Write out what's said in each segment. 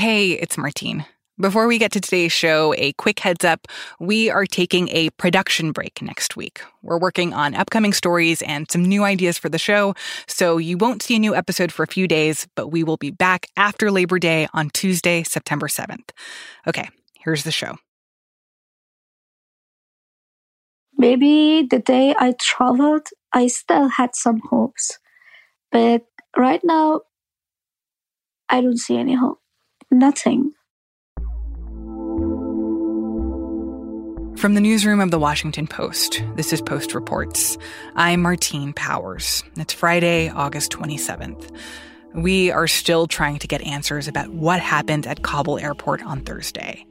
Hey, it's Martine. Before we get to today's show, a quick heads up. We are taking a production break next week. We're working on upcoming stories and some new ideas for the show, so you won't see a new episode for a few days, but we will be back after Labor Day on Tuesday, September 7th. Okay, here's the show. Maybe the day I traveled, I still had some hopes. But right now, I don't see any hope nothing. From the newsroom of the Washington Post, this is Post Reports. I'm Martine Powers. It's Friday, August 27th. We are still trying to get answers about what happened at Kabul airport on Thursday.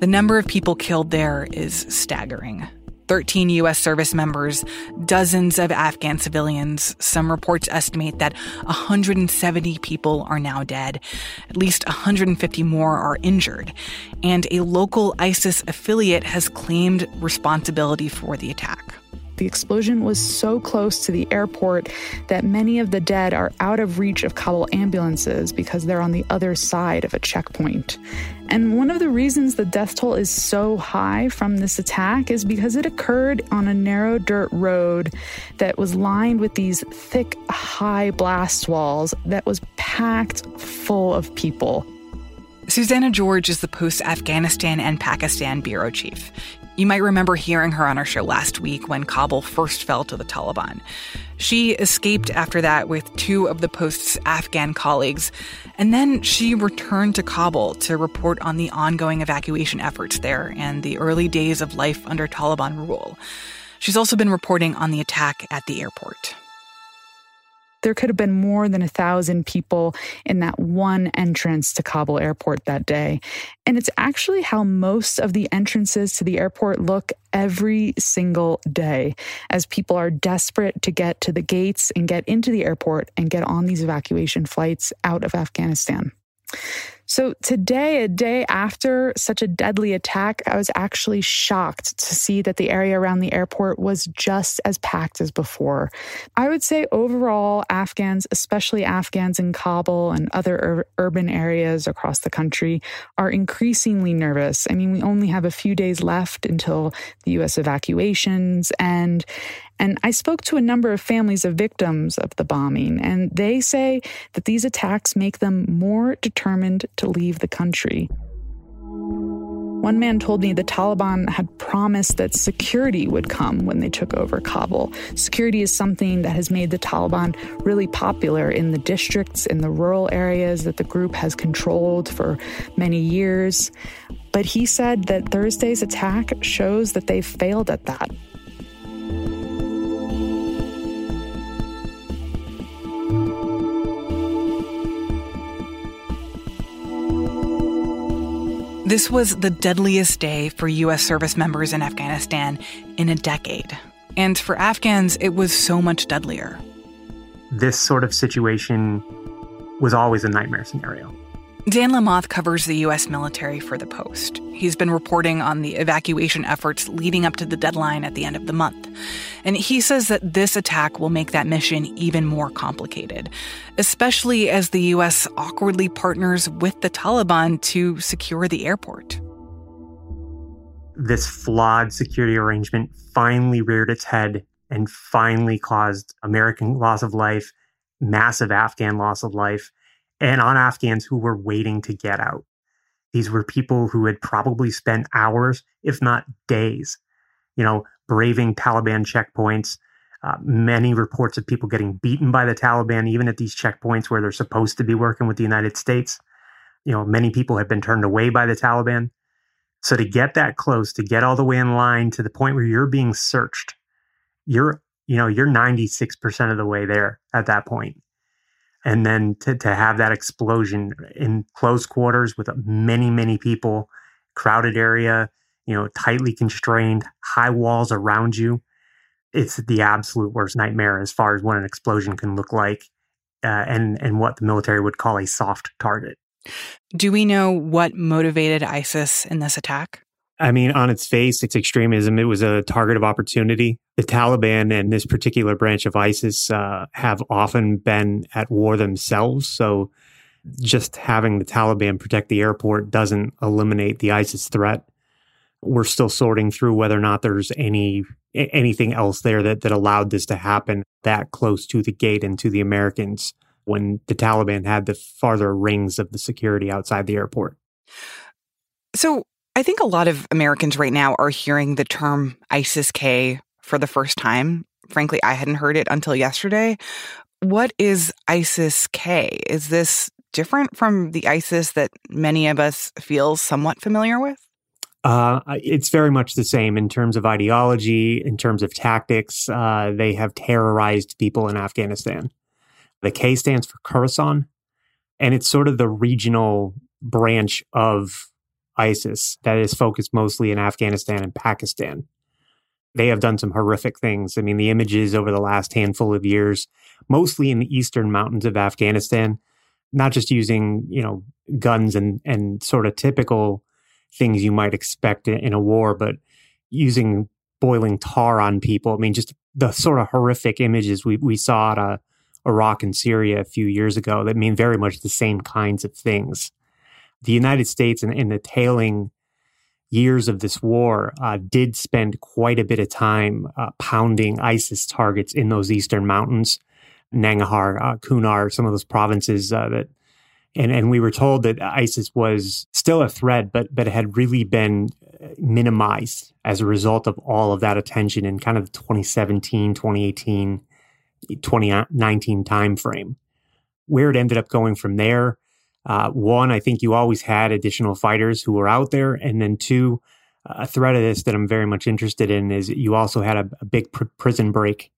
The number of people killed there is staggering. 13 U.S. service members, dozens of Afghan civilians. Some reports estimate that 170 people are now dead. At least 150 more are injured. And a local ISIS affiliate has claimed responsibility for the attack. The explosion was so close to the airport that many of the dead are out of reach of Kabul ambulances because they're on the other side of a checkpoint. And one of the reasons the death toll is so high from this attack is because it occurred on a narrow dirt road that was lined with these thick, high blast walls that was packed full of people. Susannah George is the Post's Afghanistan and Pakistan bureau chief. You might remember hearing her on our show last week when Kabul first fell to the Taliban. She escaped after that with two of the Post's Afghan colleagues, and then she returned to Kabul to report on the ongoing evacuation efforts there and the early days of life under Taliban rule. She's also been reporting on the attack at the airport there could have been more than a thousand people in that one entrance to Kabul airport that day. And it's actually how most of the entrances to the airport look every single day as people are desperate to get to the gates and get into the airport and get on these evacuation flights out of Afghanistan. So, today, a day after such a deadly attack, I was actually shocked to see that the area around the airport was just as packed as before. I would say overall, Afghans, especially Afghans in Kabul and other ur- urban areas across the country, are increasingly nervous. I mean, we only have a few days left until the US evacuations end. And I spoke to a number of families of victims of the bombing, and they say that these attacks make them more determined to leave the country. One man told me the Taliban had promised that security would come when they took over Kabul. Security is something that has made the Taliban really popular in the districts, in the rural areas that the group has controlled for many years. But he said that Thursday's attack shows that they've failed at that. This was the deadliest day for U.S. service members in Afghanistan in a decade. And for Afghans, it was so much deadlier. This sort of situation was always a nightmare scenario. Dan Lamothe covers the U.S. military for The Post. He's been reporting on the evacuation efforts leading up to the deadline at the end of the month. And he says that this attack will make that mission even more complicated, especially as the U.S. awkwardly partners with the Taliban to secure the airport. This flawed security arrangement finally reared its head and finally caused American loss of life, massive Afghan loss of life and on Afghans who were waiting to get out. These were people who had probably spent hours, if not days, you know, braving Taliban checkpoints. Uh, many reports of people getting beaten by the Taliban, even at these checkpoints where they're supposed to be working with the United States. You know, many people have been turned away by the Taliban. So to get that close, to get all the way in line to the point where you're being searched, you're, you know, you're 96% of the way there at that point and then to, to have that explosion in close quarters with many many people crowded area you know tightly constrained high walls around you it's the absolute worst nightmare as far as what an explosion can look like uh, and and what the military would call a soft target. Do we know what motivated isis in this attack I mean, on its face, it's extremism. It was a target of opportunity. The Taliban and this particular branch of ISIS uh, have often been at war themselves. So just having the Taliban protect the airport doesn't eliminate the ISIS threat. We're still sorting through whether or not there's any anything else there that, that allowed this to happen that close to the gate and to the Americans when the Taliban had the farther rings of the security outside the airport. So I think a lot of Americans right now are hearing the term ISIS K for the first time. Frankly, I hadn't heard it until yesterday. What is ISIS K? Is this different from the ISIS that many of us feel somewhat familiar with? Uh, it's very much the same in terms of ideology, in terms of tactics. Uh, they have terrorized people in Afghanistan. The K stands for Khorasan, and it's sort of the regional branch of ISIS that is focused mostly in Afghanistan and Pakistan. They have done some horrific things. I mean, the images over the last handful of years, mostly in the eastern mountains of Afghanistan, not just using, you know, guns and, and sort of typical things you might expect in a war, but using boiling tar on people. I mean, just the sort of horrific images we, we saw at Iraq and Syria a few years ago that mean very much the same kinds of things. The United States, in, in the tailing years of this war, uh, did spend quite a bit of time uh, pounding ISIS targets in those eastern mountains, Nangarhar, uh, Kunar, some of those provinces uh, that and and we were told that ISIS was still a threat, but but had really been uh, minimized as a result of all of that attention in kind of the 2017, 2018, 2019 timeframe. Where it ended up going from there, uh, one, I think you always had additional fighters who were out there, and then two, a threat of this that I'm very much interested in is you also had a, a big pr- prison break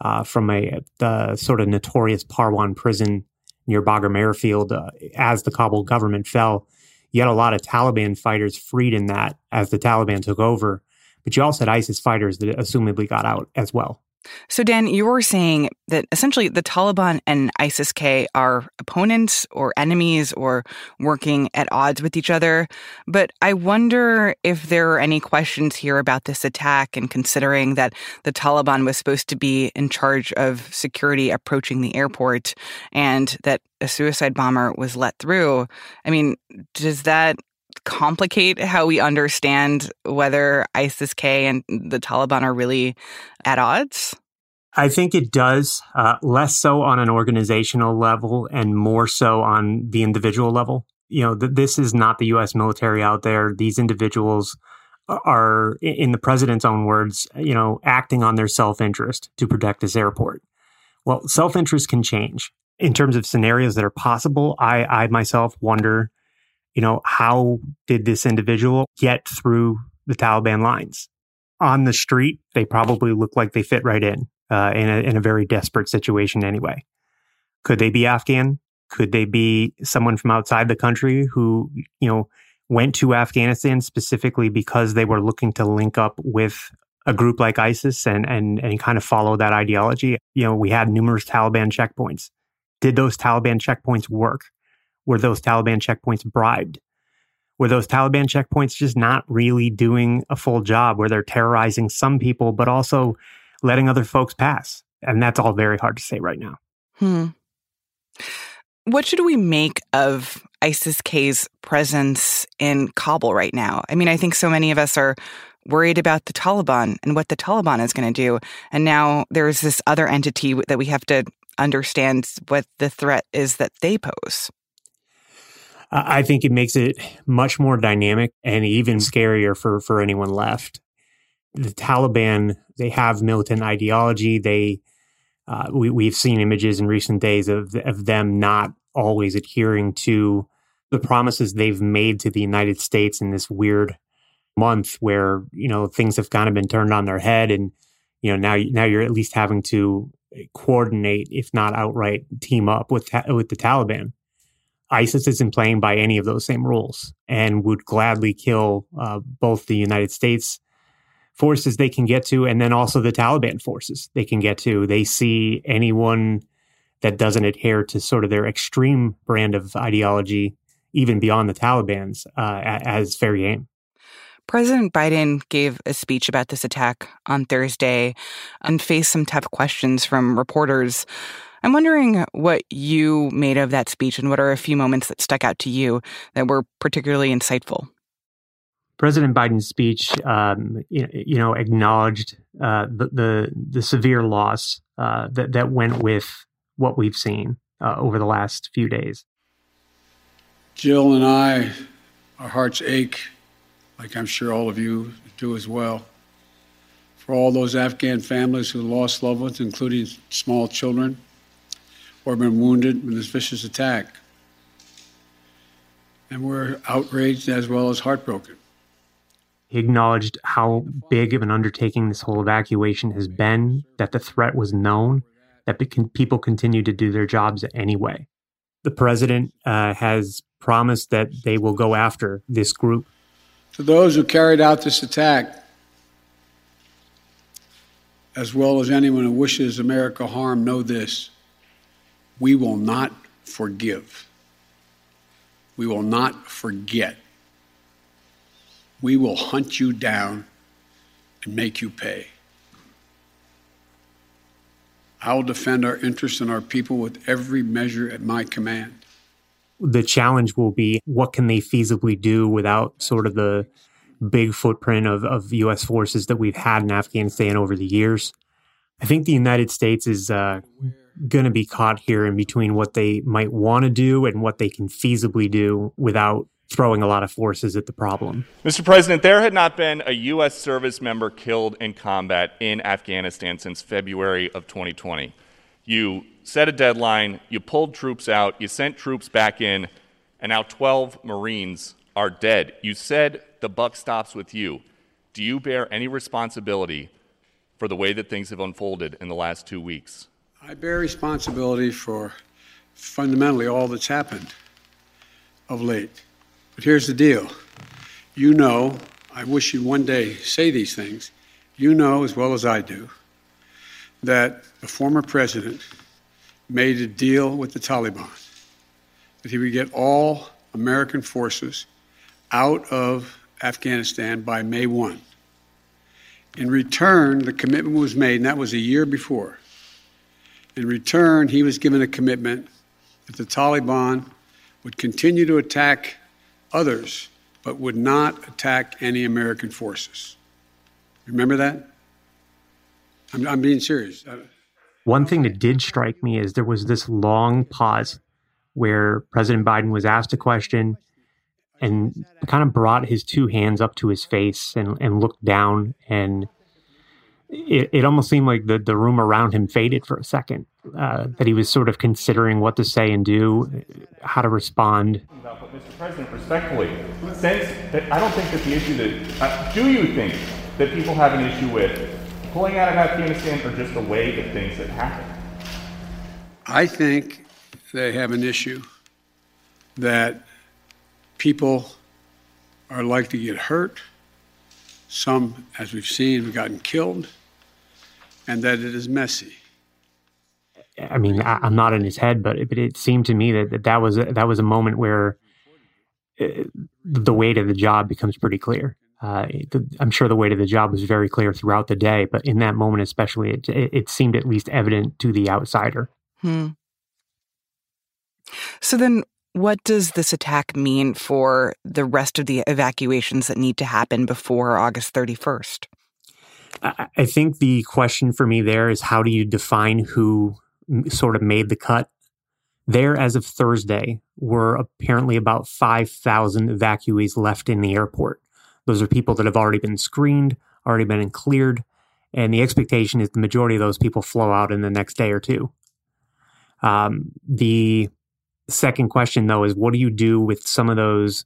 uh, from a the sort of notorious Parwan prison near Bagram Airfield uh, as the Kabul government fell. You had a lot of Taliban fighters freed in that as the Taliban took over, but you also had ISIS fighters that assumedly got out as well. So, Dan, you were saying that essentially the Taliban and ISIS K are opponents or enemies or working at odds with each other. But I wonder if there are any questions here about this attack and considering that the Taliban was supposed to be in charge of security approaching the airport and that a suicide bomber was let through. I mean, does that complicate how we understand whether ISIS K and the Taliban are really at odds? I think it does, uh, less so on an organizational level and more so on the individual level. You know, th- this is not the U.S. military out there. These individuals are, in the president's own words, you know, acting on their self interest to protect this airport. Well, self interest can change. In terms of scenarios that are possible, I, I myself wonder you know, how did this individual get through the Taliban lines? On the street, they probably look like they fit right in, uh, in, a, in a very desperate situation anyway. Could they be Afghan? Could they be someone from outside the country who, you know, went to Afghanistan specifically because they were looking to link up with a group like ISIS and, and, and kind of follow that ideology? You know, we had numerous Taliban checkpoints. Did those Taliban checkpoints work? Were those Taliban checkpoints bribed? Were those Taliban checkpoints just not really doing a full job where they're terrorizing some people, but also letting other folks pass? And that's all very hard to say right now. Hmm. What should we make of ISIS K's presence in Kabul right now? I mean, I think so many of us are worried about the Taliban and what the Taliban is going to do. And now there's this other entity that we have to understand what the threat is that they pose. I think it makes it much more dynamic and even scarier for, for anyone left. The Taliban, they have militant ideology. They, uh, we, we've seen images in recent days of, of them not always adhering to the promises they've made to the United States in this weird month where, you know, things have kind of been turned on their head. And, you know, now, now you're at least having to coordinate, if not outright team up with, with the Taliban. ISIS isn't playing by any of those same rules and would gladly kill uh, both the United States forces they can get to and then also the Taliban forces they can get to. They see anyone that doesn't adhere to sort of their extreme brand of ideology, even beyond the Taliban's, uh, as fair game. President Biden gave a speech about this attack on Thursday and faced some tough questions from reporters I'm wondering what you made of that speech and what are a few moments that stuck out to you that were particularly insightful. President Biden's speech, um, you, know, acknowledged uh, the, the, the severe loss uh, that that went with what we've seen uh, over the last few days. Jill and I, our hearts ache, like I'm sure all of you do as well, for all those Afghan families who lost loved ones, including small children, or been wounded in this vicious attack. And we're outraged as well as heartbroken. He acknowledged how big of an undertaking this whole evacuation has been, that the threat was known, that people continue to do their jobs anyway. The president uh, has promised that they will go after this group. To those who carried out this attack, as well as anyone who wishes America harm, know this we will not forgive. We will not forget we will hunt you down and make you pay. I will defend our interests and our people with every measure at my command. The challenge will be what can they feasibly do without sort of the big footprint of, of U.S. forces that we've had in Afghanistan over the years. I think the United States is uh, going to be caught here in between what they might want to do and what they can feasibly do without throwing a lot of forces at the problem. Mr. President, there had not been a U.S. service member killed in combat in Afghanistan since February of 2020. You set a deadline, you pulled troops out, you sent troops back in, and now 12 Marines are dead. You said the buck stops with you. Do you bear any responsibility for the way that things have unfolded in the last two weeks? I bear responsibility for fundamentally all that's happened of late. But here's the deal you know, I wish you'd one day say these things. You know as well as I do that the former president made a deal with the Taliban that he would get all American forces out of Afghanistan by May 1. In return, the commitment was made, and that was a year before. In return, he was given a commitment that the Taliban would continue to attack others, but would not attack any American forces. Remember that? I'm, I'm being serious. Uh, One thing that did strike me is there was this long pause where President Biden was asked a question and kind of brought his two hands up to his face and, and looked down and it, it almost seemed like the, the room around him faded for a second uh, that he was sort of considering what to say and do how to respond But Mr. President, respectfully, since that I don't think that the issue that uh, do you think that people have an issue with pulling out of Afghanistan or just the way that things have happened? I think they have an issue that people are likely to get hurt. Some, as we've seen, have gotten killed, and that it is messy. I mean, I, am not in his head, but it, but it seemed to me that, that that was a, that was a moment where the weight of the job becomes pretty clear. Uh, I'm sure the weight of the job was very clear throughout the day, but in that moment, especially, it, it seemed at least evident to the outsider. Hmm. So then, what does this attack mean for the rest of the evacuations that need to happen before August 31st? I think the question for me there is how do you define who sort of made the cut there, as of Thursday, were apparently about 5,000 evacuees left in the airport. Those are people that have already been screened, already been cleared, and the expectation is the majority of those people flow out in the next day or two. Um, the second question, though, is what do you do with some of those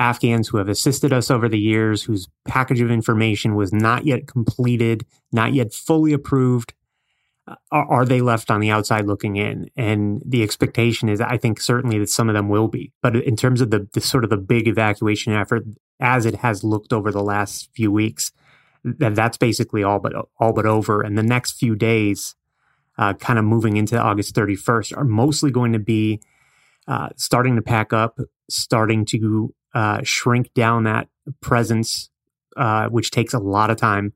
Afghans who have assisted us over the years, whose package of information was not yet completed, not yet fully approved, are, are they left on the outside looking in? And the expectation is, I think certainly that some of them will be. But in terms of the, the sort of the big evacuation effort, as it has looked over the last few weeks, that that's basically all but all but over. And the next few days, uh, kind of moving into August 31st, are mostly going to be uh, starting to pack up, starting to uh, shrink down that presence, uh, which takes a lot of time.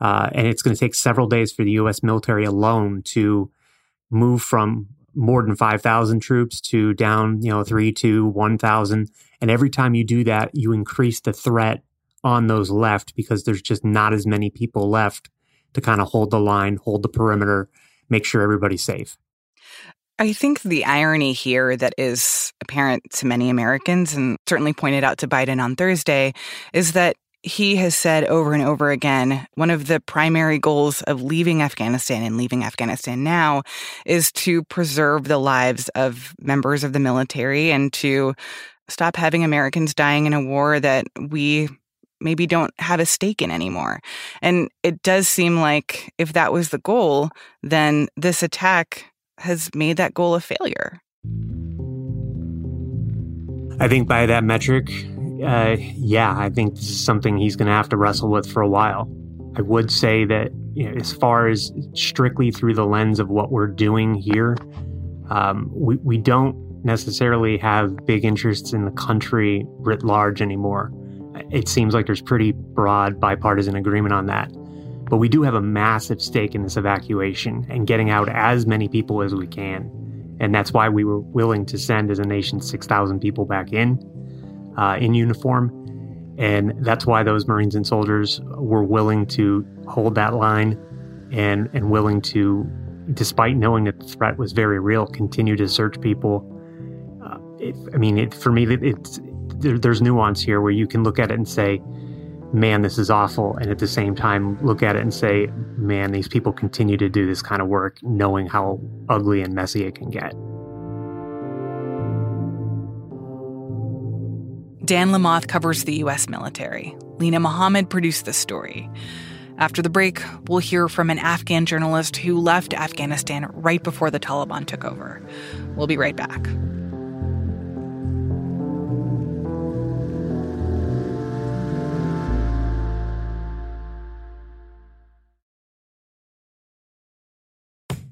Uh, and it's going to take several days for the U.S. military alone to move from more than 5,000 troops to down, you know, three to 1,000. And every time you do that, you increase the threat on those left because there's just not as many people left to kind of hold the line, hold the perimeter, make sure everybody's safe. I think the irony here that is apparent to many Americans and certainly pointed out to Biden on Thursday is that he has said over and over again one of the primary goals of leaving Afghanistan and leaving Afghanistan now is to preserve the lives of members of the military and to stop having Americans dying in a war that we maybe don't have a stake in anymore. And it does seem like if that was the goal, then this attack has made that goal a failure. I think by that metric, uh, yeah, I think this is something he's going to have to wrestle with for a while. I would say that you know, as far as strictly through the lens of what we're doing here, um, we, we don't necessarily have big interests in the country writ large anymore. It seems like there's pretty broad bipartisan agreement on that. But we do have a massive stake in this evacuation and getting out as many people as we can. And that's why we were willing to send as a nation 6,000 people back in uh, in uniform. And that's why those Marines and soldiers were willing to hold that line and, and willing to, despite knowing that the threat was very real, continue to search people. Uh, it, I mean, it, for me, it, it's, there, there's nuance here where you can look at it and say, man, this is awful. And at the same time, look at it and say, man, these people continue to do this kind of work, knowing how ugly and messy it can get. Dan Lamothe covers the U.S. military. Linah Mohammad produced the story. After the break, we'll hear from an Afghan journalist who left Afghanistan right before the Taliban took over. We'll be right back.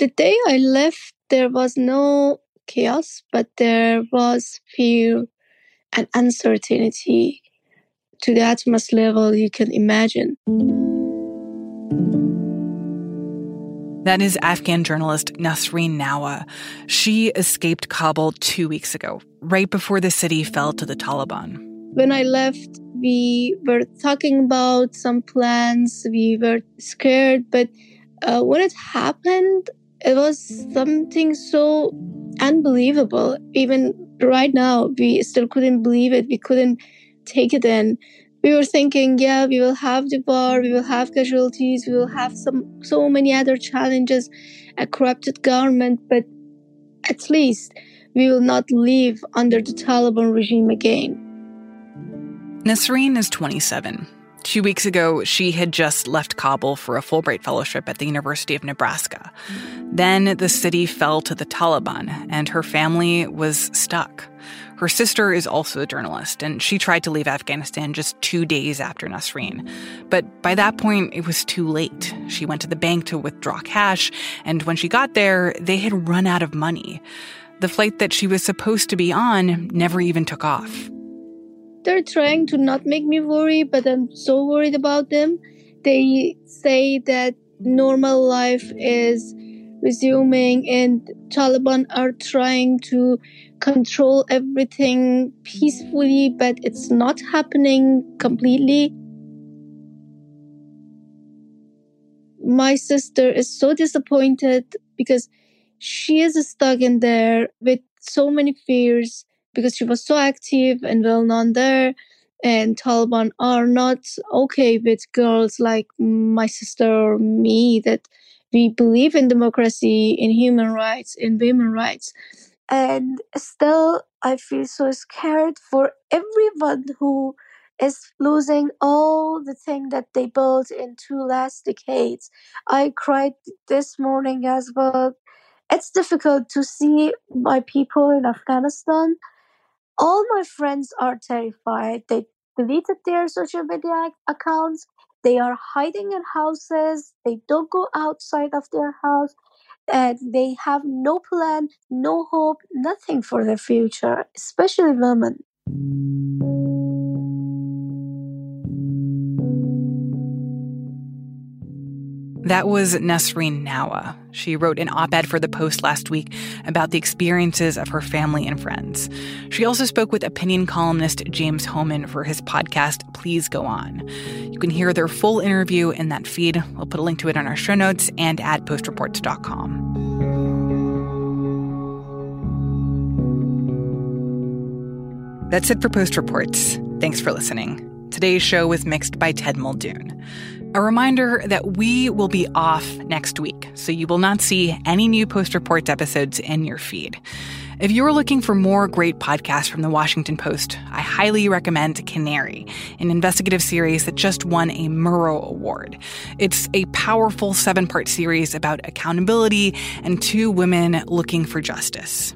The day I left, there was no chaos, but there was fear and uncertainty to the utmost level you can imagine. That is Afghan journalist Nasreen Nawa. She escaped Kabul two weeks ago, right before the city fell to the Taliban. When I left, we were talking about some plans. We were scared, but uh, when it happened, it was something so unbelievable. Even right now, we still couldn't believe it. We couldn't take it in. We were thinking, yeah, we will have the war, we will have casualties, we will have some so many other challenges, a corrupted government, but at least we will not live under the Taliban regime again. Nasreen is 27. Two weeks ago, she had just left Kabul for a Fulbright fellowship at the University of Nebraska. Then the city fell to the Taliban, and her family was stuck. Her sister is also a journalist, and she tried to leave Afghanistan just two days after Nasreen. But by that point, it was too late. She went to the bank to withdraw cash, and when she got there, they had run out of money. The flight that she was supposed to be on never even took off. They're trying to not make me worry, but I'm so worried about them. They say that normal life is resuming and Taliban are trying to control everything peacefully, but it's not happening completely. My sister is so disappointed because she is stuck in there with so many fears because she was so active and well known there. And Taliban are not okay with girls like my sister or me that we believe in democracy, in human rights, in women rights. And still, I feel so scared for everyone who is losing all the thing that they built in two last decades. I cried this morning as well. It's difficult to see my people in Afghanistan. All my friends are terrified. They deleted their social media accounts. They are hiding in houses. They don't go outside of their house. And they have no plan, no hope, nothing for the future, especially women. That was Nasreen Nawa. She wrote an op ed for The Post last week about the experiences of her family and friends. She also spoke with opinion columnist James Hohmann for his podcast, Please Go On. You can hear their full interview in that feed. We'll put a link to it on our show notes and at postreports.com. That's it for Post Reports. Thanks for listening. Today's show was mixed by Ted Muldoon. A reminder that we will be off next week, so you will not see any new Post Reports episodes in your feed. If you're looking for more great podcasts from the Washington Post, I highly recommend Canary, an investigative series that just won a Murrow Award. It's a powerful seven part series about accountability and two women looking for justice.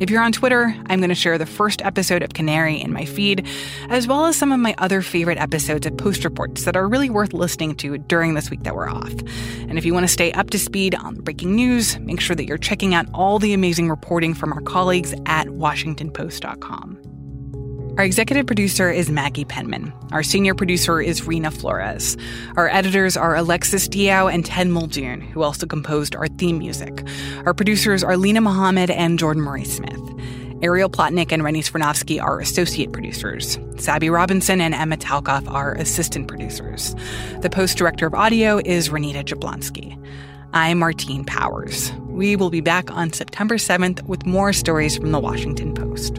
If you're on Twitter, I'm going to share the first episode of Canary in my feed, as well as some of my other favorite episodes of Post Reports that are really worth listening to during this week that we're off. And if you want to stay up to speed on breaking news, make sure that you're checking out all the amazing reporting from our colleagues at WashingtonPost.com. Our executive producer is Maggie Penman. Our senior producer is Rena Flores. Our editors are Alexis Diao and Ted Muldoon, who also composed our theme music. Our producers are Linah Mohammad and Jordan-Marie Smith. Ariel Plotnick and Rennie Svirnovskiy are associate producers. Sabby Robinson and Emma Talkoff are assistant producers. The post director of audio is Renita Jablonski. I'm Martine Powers. We will be back on September 7th with more stories from the Washington Post.